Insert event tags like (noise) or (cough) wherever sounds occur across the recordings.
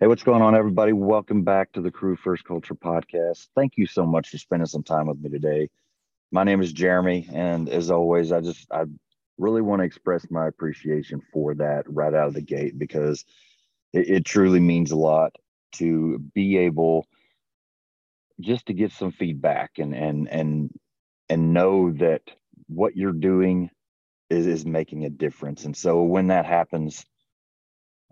Hey, what's going on, everybody? Welcome back to the Crew First Culture podcast. Thank you so much for spending some time with me today. My name is Jeremy, and as always, I just I really want to express my appreciation for that right out of the gate because it, it truly means a lot to be able just to get some feedback and and and and know that what you're doing is is making a difference. And so when that happens,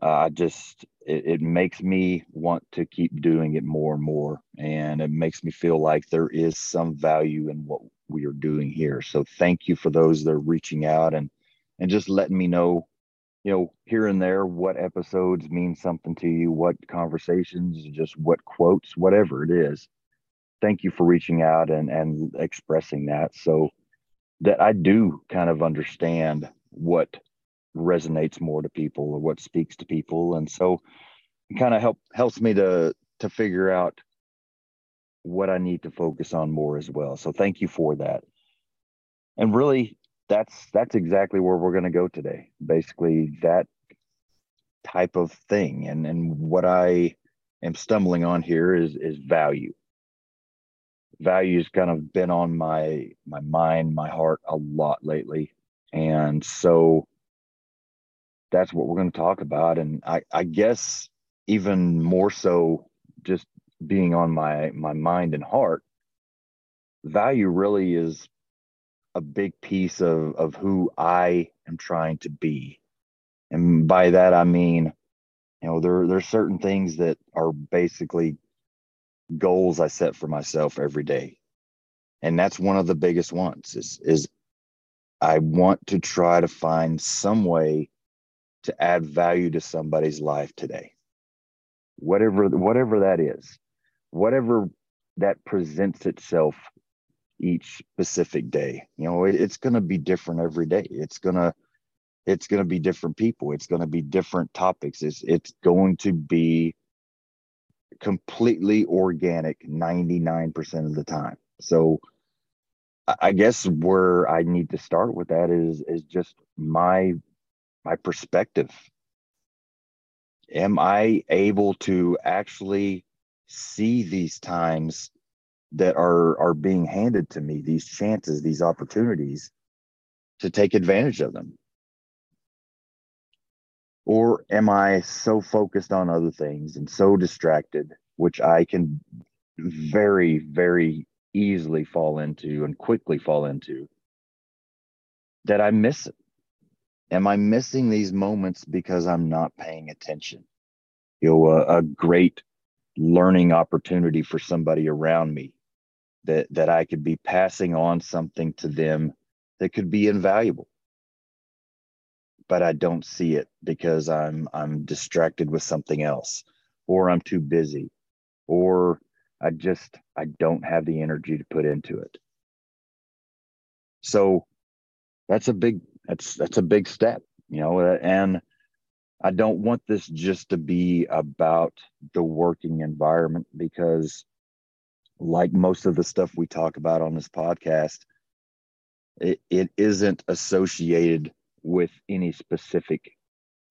uh, I just it, it, makes me want to keep doing it more and more, and it makes me feel like there is some value in what we are doing here. So thank you for those that are reaching out and and just letting me know, you know, here and there what episodes mean something to you, what conversations, just what quotes, whatever it is. Thank you for reaching out and and expressing that, so that I do kind of understand what resonates more to people or what speaks to people. And so it kind of help helps me to to figure out what i need to focus on more as well. So thank you for that. And really that's that's exactly where we're going to go today. Basically that type of thing. And and what i am stumbling on here is is value. Value's kind of been on my my mind my heart a lot lately. And so that's what we're going to talk about. And I, I guess even more so, just being on my my mind and heart, value really is a big piece of of who I am trying to be. And by that I mean, you know, there there's certain things that are basically goals I set for myself every day. And that's one of the biggest ones is is I want to try to find some way to add value to somebody's life today. Whatever whatever that is whatever that presents itself each specific day you know it, it's going to be different every day. It's going to it's going to be different people. It's going to be different topics. It's it's going to be completely organic 99% of the time. So i guess where i need to start with that is is just my my perspective. Am i able to actually see these times that are are being handed to me these chances these opportunities to take advantage of them? Or am i so focused on other things and so distracted which i can very very easily fall into and quickly fall into that i miss it am I missing these moments because I'm not paying attention? You know, a, a great learning opportunity for somebody around me that that I could be passing on something to them that could be invaluable. But I don't see it because I'm I'm distracted with something else or I'm too busy or I just I don't have the energy to put into it. So that's a big that's that's a big step you know and i don't want this just to be about the working environment because like most of the stuff we talk about on this podcast it, it isn't associated with any specific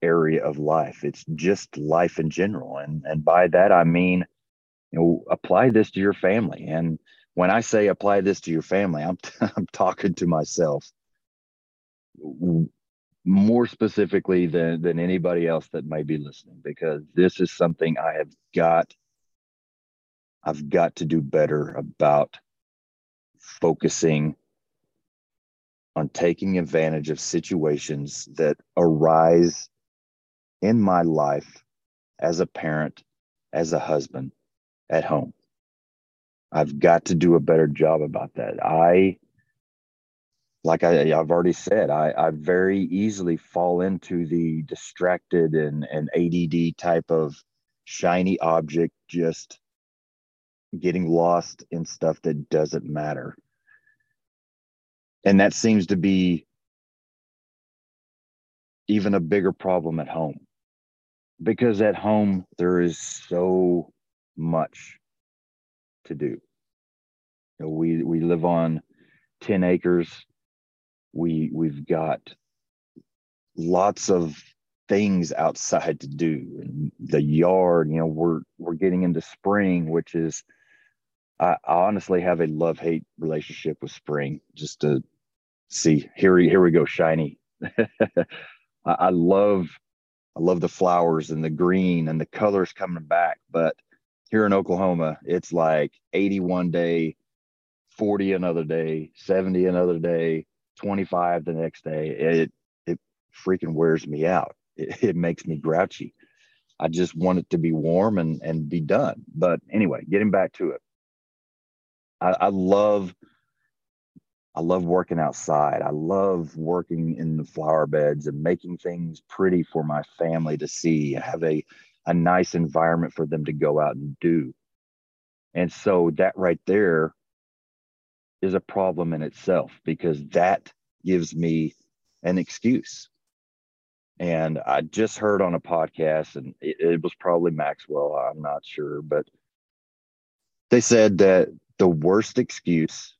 area of life. It's just life in general. And and by that i mean you know apply this to your family. And when i say apply this to your family i'm (laughs) i'm talking to myself more specifically than than anybody else that may be listening because this is something I have got I've got to do better about focusing on taking advantage of situations that arise in my life as a parent, as a husband, at home. I've got to do a better job about that. I like I, have already said, I, I very easily fall into the distracted and, and ADD type of shiny object, just getting lost in stuff that doesn't matter. And that seems to be even a bigger problem at home because at home there is so much to do. You know, we we live on 10 acres we we've got lots of things outside to do. And the yard you know we're we're getting into spring which is i, honestly have a love hate relationship with spring just to see here here we go shiny. (laughs) I, I love i love the flowers and the green and the colors coming back but here in oklahoma it's like 81 day 40 another day 70 another day 25 the next day it it freaking wears me out it, (laughs) it makes me grouchy. I just want it to be warm and and be done. But anyway, getting back to it, I, I love I love working outside. I love working in the flower beds and making things pretty for my family to see. Have a a nice environment for them to go out and do. And so that right there is a problem in itself because that gives me an excuse. And I just heard on a podcast, and it, it was probably Maxwell, I'm not sure, but they said that the worst excuse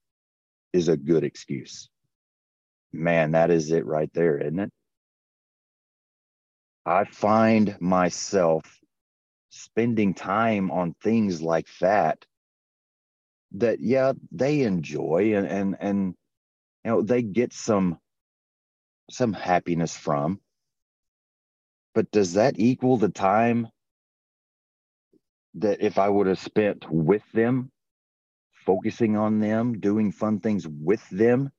is a good excuse. Man, that is it right there, isn't it? I find myself spending time on things like that that yeah they enjoy and and and you know they get some some happiness from but does that equal the time that if I would have spent with them, focusing on them, doing fun things with them,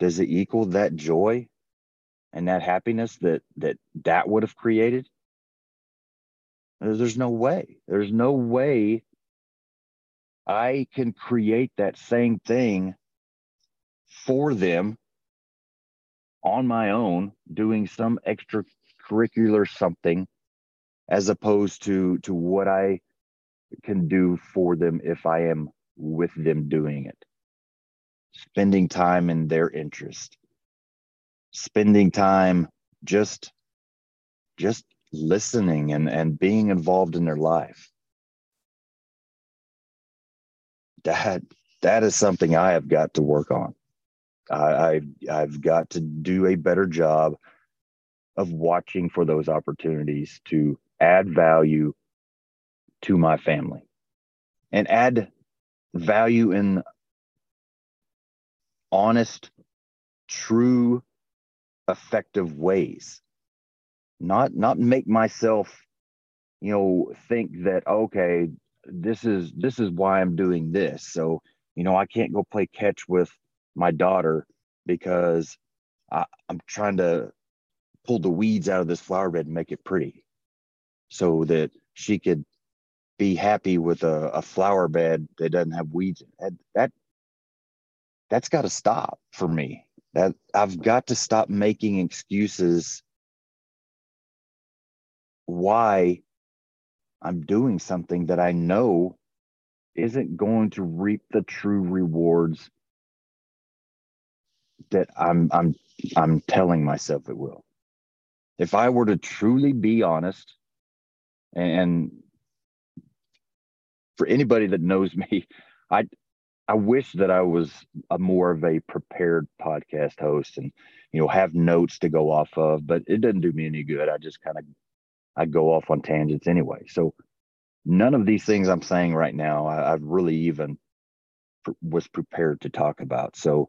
does it equal that joy and that happiness that that that would have created? There's no way. There's no way I can create that same thing for them on my own, doing some extracurricular something as opposed to to what I can do for them if I am with them doing it. Spending time in their interest. Spending time just just listening and, and being involved in their life. That that is something I have got to work on. I, I I've got to do a better job of watching for those opportunities to add value to my family and add value in honest, true, effective ways. Not not make myself, you know, think that okay, this is this is why I'm doing this. So, you know, I can't go play catch with my daughter because I, I'm trying to pull the weeds out of this flower bed and make it pretty so that she could be happy with a, a flower bed that doesn't have weeds that, that that's got to stop for me that i've got to stop making excuses why i'm doing something that i know isn't going to reap the true rewards that i'm i'm i'm telling myself it will if I were to truly be honest, and for anybody that knows (laughs) me, I I wish that I was a more of a prepared podcast host and you know have notes to go off of, but it doesn't do me any good. I just kind of I go off on tangents anyway. So none of these things I'm saying right now I, I've really even was prepared to talk about. So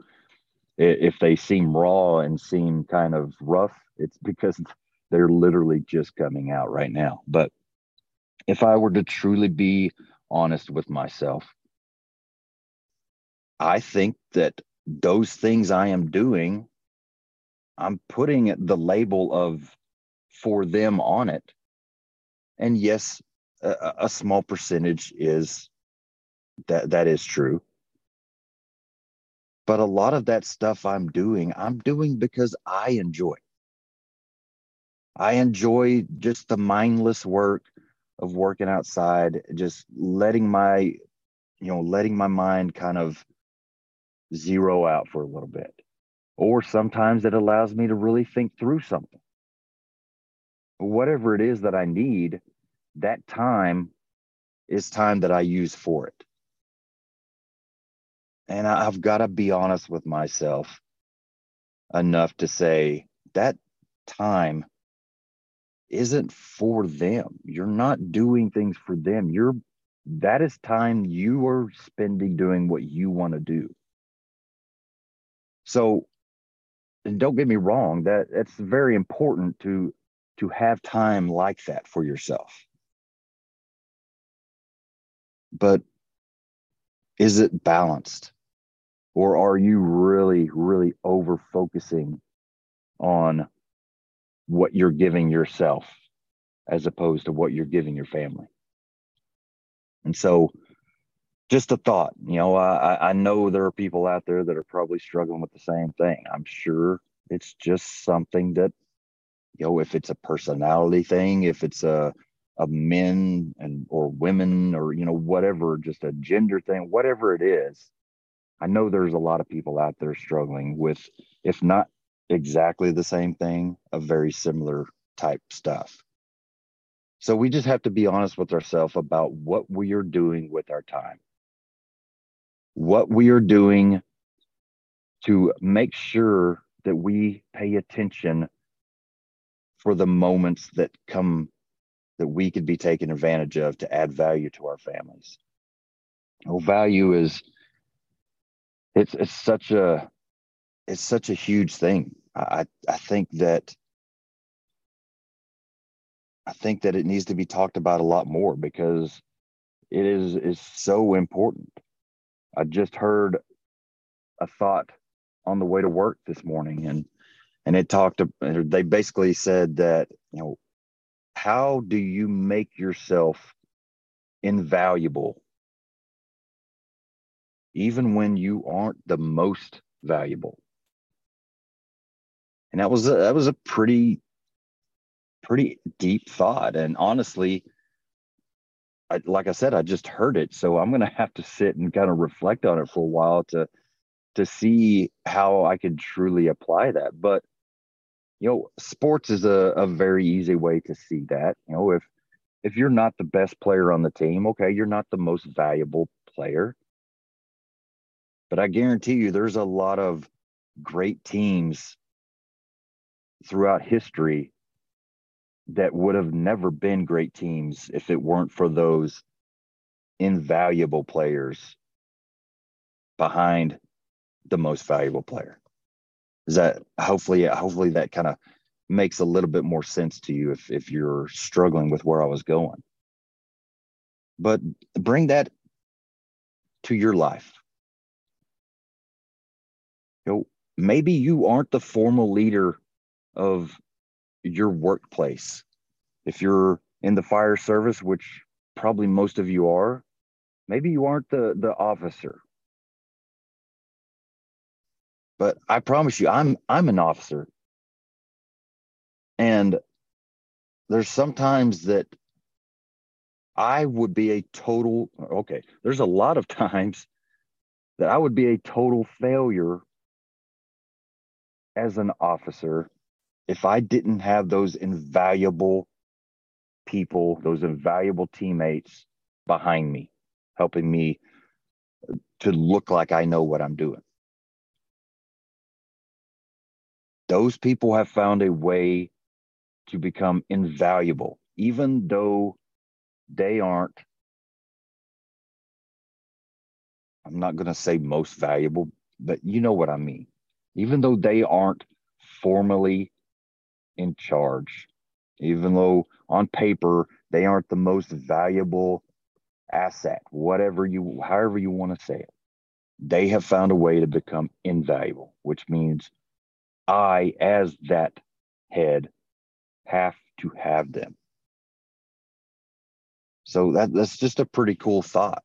if they seem raw and seem kind of rough, it's because (laughs) they're literally just coming out right now. But if I were to truly be honest with myself, I think that those things I am doing, I'm putting the label of for them on it. And yes, a, a small percentage is that that is true but a lot of that stuff I'm doing, I'm doing because I enjoy. I enjoy just the mindless work of working outside, just letting my, you know, letting my mind kind of zero out for a little bit. Or sometimes it allows me to really think through something. Whatever it is that I need, that time is time that I use for it and I've got to be honest with myself enough to say that time isn't for them. You're not doing things for them. You're that is time you are spending doing what you want to do. So and don't get me wrong, that it's very important to to have time like that for yourself. But is it balanced? Or are you really, really over focusing on what you're giving yourself as opposed to what you're giving your family? And so, just a thought, you know, I, I know there are people out there that are probably struggling with the same thing. I'm sure it's just something that, you know, if it's a personality thing, if it's a, a men and or women or you know whatever just a gender thing whatever it is i know there's a lot of people out there struggling with if not exactly the same thing a very similar type stuff. So we just have to be honest with ourselves about what we are doing with our time. What we are doing to make sure that we pay attention for the moments that come that we could be taken advantage of to add value to our families. Well, value is it's it's such a it's such a huge thing. I I think that I think that it needs to be talked about a lot more because it is is so important. I just heard a thought on the way to work this morning and and it talked they basically said that you know how do you make yourself invaluable? Even when you aren't the most valuable. And that was a, that was a pretty pretty deep thought. And honestly I, like i said i just heard it. So i'm going to have to sit and kind of reflect on it for a while to to see how i could truly apply that. But you know, sports is a, a very easy way to see that. You know, if if you're not the best player on the team, okay, you're not the most valuable player. But I guarantee you there's a lot of great teams throughout history that would have never been great teams if it weren't for those invaluable players behind the most valuable player is that hopefully hopefully that kind of makes a little bit more sense to you if if you're struggling with where I was going. But bring that to your life. You know, maybe you aren't the formal leader of your workplace. If you're in the fire service, which probably most of you are, maybe you aren't the the officer but I promise you, I'm I'm an officer. And there's sometimes that I would be a total okay, there's a lot of (laughs) times that I would be a total failure as an officer if I didn't have those invaluable people, those invaluable teammates behind me, helping me to look like I know what I'm doing. Those people have found a way to become invaluable, even though they aren't, I'm not going to say most valuable, but you know what I mean. Even though they aren't formally in charge, even though on paper they aren't the most valuable asset, whatever you, however you want to say it, they have found a way to become invaluable, which means I, as that head, have to have them. So that that's just a pretty cool thought.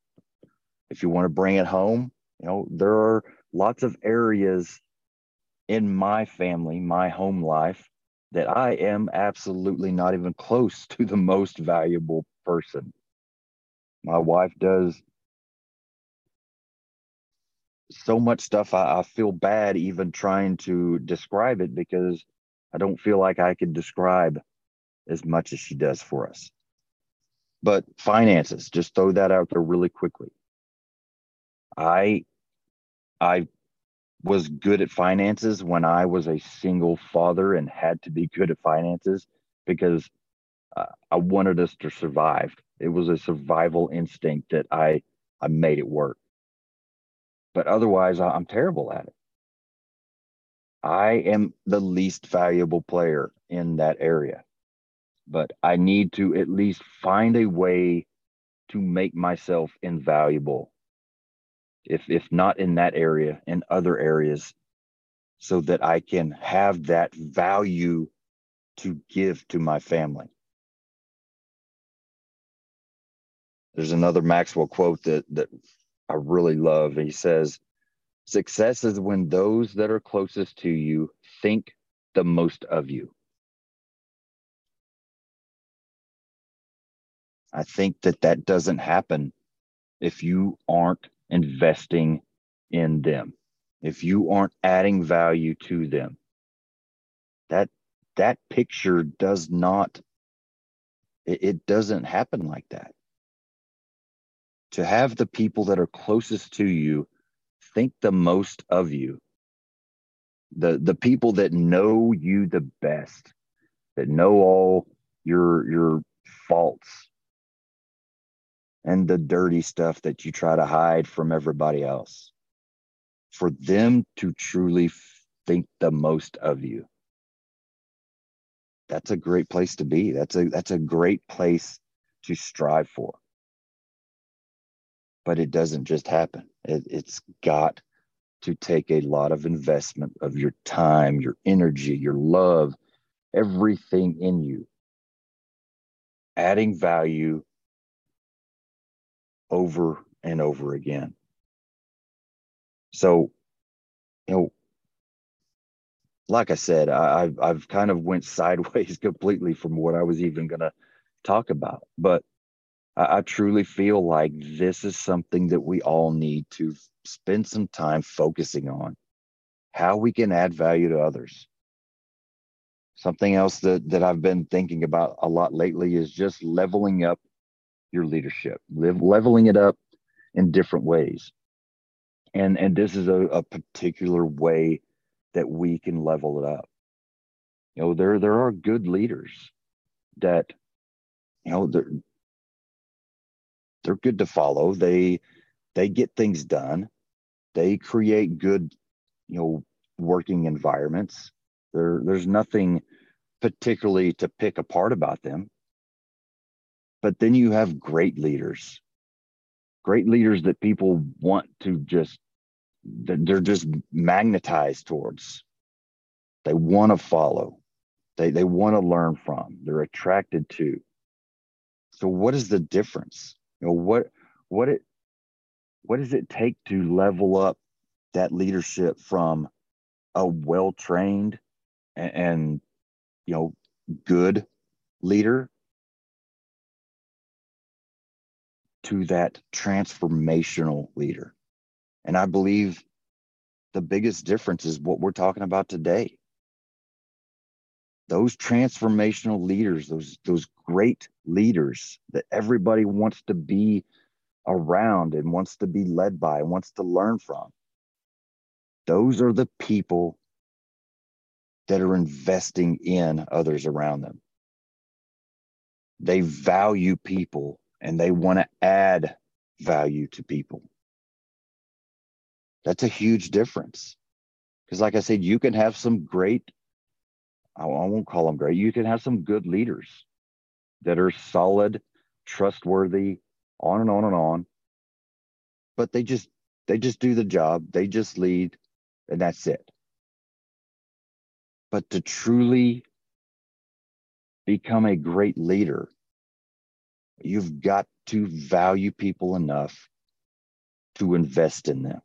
If you want to bring it home, you know, there are lots of areas in my family, my home life, that I am absolutely not even close to the most valuable person. My wife does so much stuff I, I feel bad even trying to describe it because I don't feel like I could describe as much as she does for us. But finances, just throw that out there really quickly. I I was good at finances when I was a single father and had to be good at finances because uh, I wanted us to survive. It was a survival instinct that I I made it work. But otherwise, I'm terrible at it. I am the least valuable player in that area. But I need to at least find a way to make myself invaluable. If if not in that area, in other areas, so that I can have that value to give to my family. There's another Maxwell quote that that I really love. He says, Success is when those that are closest to you think the most of you. I think that that doesn't happen if you aren't investing in them, if you aren't adding value to them. That that picture does not it, it doesn't happen like that to have the people that are closest to you think the most of you. The the people that know you the best that know all your your faults and the dirty stuff that you try to hide from everybody else. For them to truly think the most of you. That's a great place to be. That's a that's a great place to strive for but it doesn't just happen. It, it's got to take a lot of investment of your time, your energy, your love, everything in you, adding value over and over again. So, you know, like I said, I, have I've kind of went (laughs) sideways completely from what I was even to talk about, but I, I truly feel like this is something that we all need to spend some time focusing on how we can add value to others. Something else that, that I've been thinking about a lot lately is just leveling up your leadership, live, leveling it up in different ways. And, and this is a, a particular way that we can level it up. You know, there, there are good leaders that, you know, they're, good to follow. They they get things done. They create good, you know, working environments. There there's nothing particularly to pick apart about them. But then you have great leaders. Great leaders that people want to just they're just magnetized towards. They want to follow. They they want to learn from. They're attracted to. So what is the difference? Know what what it what does it take to level up that leadership from a well trained and, and you know good leader to that transformational leader? And i believe the biggest difference is what we're talking about today those transformational leaders, those those great leaders that everybody wants to be around and wants to be led by, and wants to learn from. Those are the people that are investing in others around them. They value people and they want to add value to people. That's a huge difference. Because, like I said, you can have some great I won't call them great. You can have some good leaders that are solid, trustworthy, on and on and on. But they just they just do the job. They just lead, and that's it. But to truly become a great leader, you've got to value people enough to invest in them.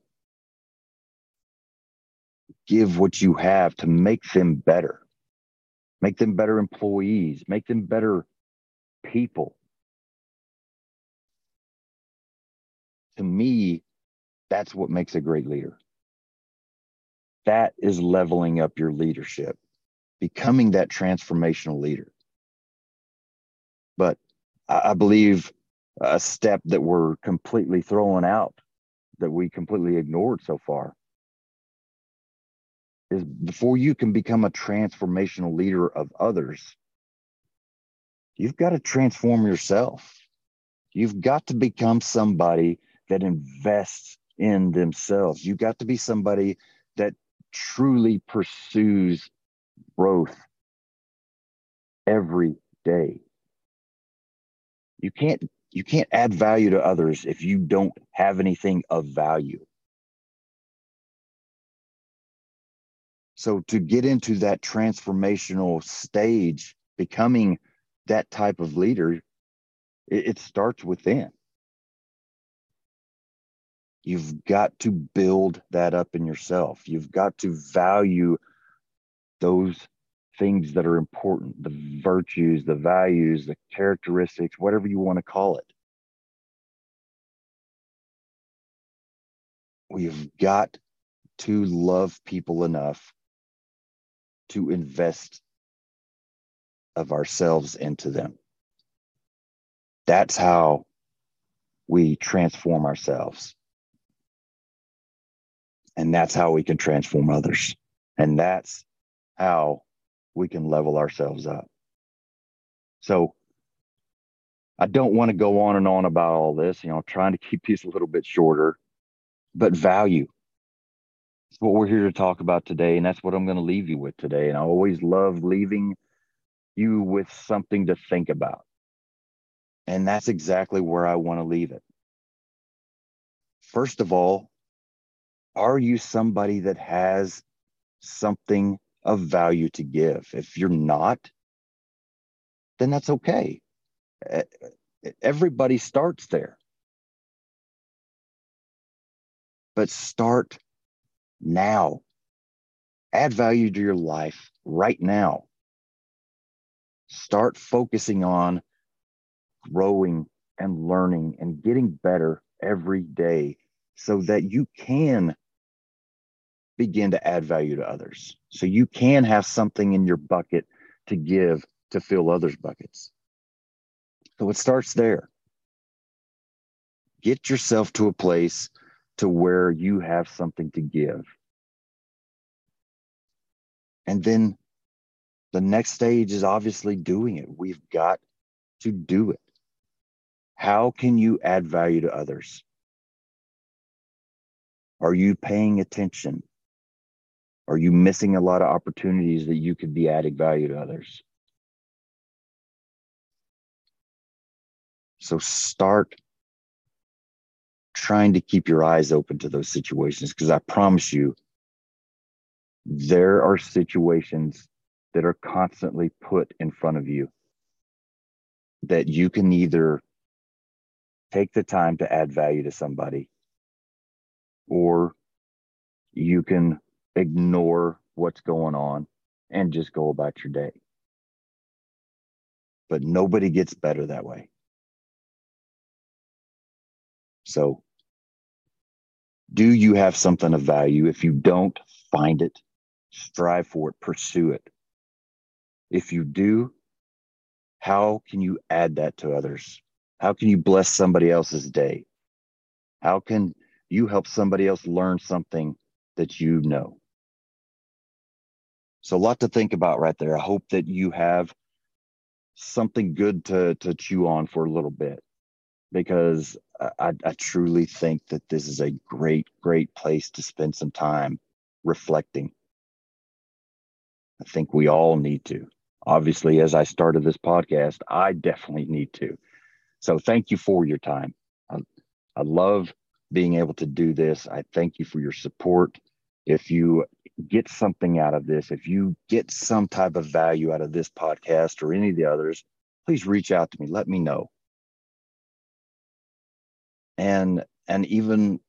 Give what you have to make them better make them better employees, make them better people. To me, that's what makes a great leader. That is leveling up your leadership, becoming that transformational leader. But I believe a step that we're completely throwing out, that we completely ignored so far, is before you can become a transformational leader of others, you've got to transform yourself. You've got to become somebody that invests in themselves. You've got to be somebody that truly pursues growth every day. You can't you can't add value to others if you don't have anything of value. So to get into that transformational stage, becoming that type of leader, it, it starts within. You've got to build that up in yourself. You've got to value those things that are important the virtues, the values, the characteristics, whatever you want to call it. We've got to love people enough to invest of ourselves into them. That's how we transform ourselves. And that's how we can transform others. And that's how we can level ourselves up. So I don't want to go on and on about all this, you know, trying to keep these a little bit shorter, but value. What we're here to talk about today. And that's what I'm going to leave you with today. And I always love leaving you with something to think about. And that's exactly where I want to leave it. First of all, are you somebody that has something of value to give? If you're not, then that's okay. Everybody starts there. But start now. Add value to your life right now. Start focusing on growing and learning and getting better every day so that you can begin to add value to others. So you can have something in your bucket to give to fill others' buckets. So it starts there. Get yourself to a place to where you have something to give. And then the next stage is obviously doing it. We've got to do it. How can you add value to others? Are you paying attention? Are you missing a lot of opportunities that you could be adding value to others? So start trying to keep your eyes open to those situations because I promise you, there are situations that are constantly put in front of you that you can either take the time to add value to somebody or you can ignore what's going on and just go about your day. But nobody gets better that way. So, do you have something of value? If you don't, find it, strive for it, pursue it. If you do, how can you add that to others? How can you bless somebody else's day? How can you help somebody else learn something that you know? So, a lot to think about right there. I hope that you have something good to, to chew on for a little bit because I, I truly think that this is a great, great place to spend some time reflecting. I think we all need to obviously, as I started this podcast, I definitely need to. So thank you for your time. I, I love being able to do this. I thank you for your support. If you get something out of this, if you get some type of value out of this podcast or any of the others, please reach out to me. Let me know. And and even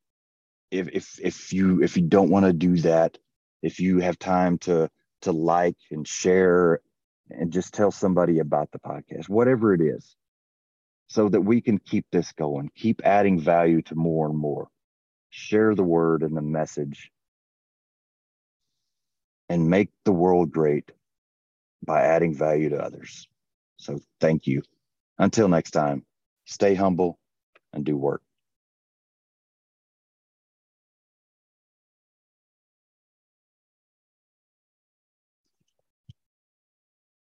if if if you if you don't want to do that, if you have time to to like and share and just tell somebody about the podcast, whatever it is, so that we can keep this going, keep adding value to more and more. Share the word and the message and make the world great by adding value to others. So thank you. Until next time, stay humble and do work.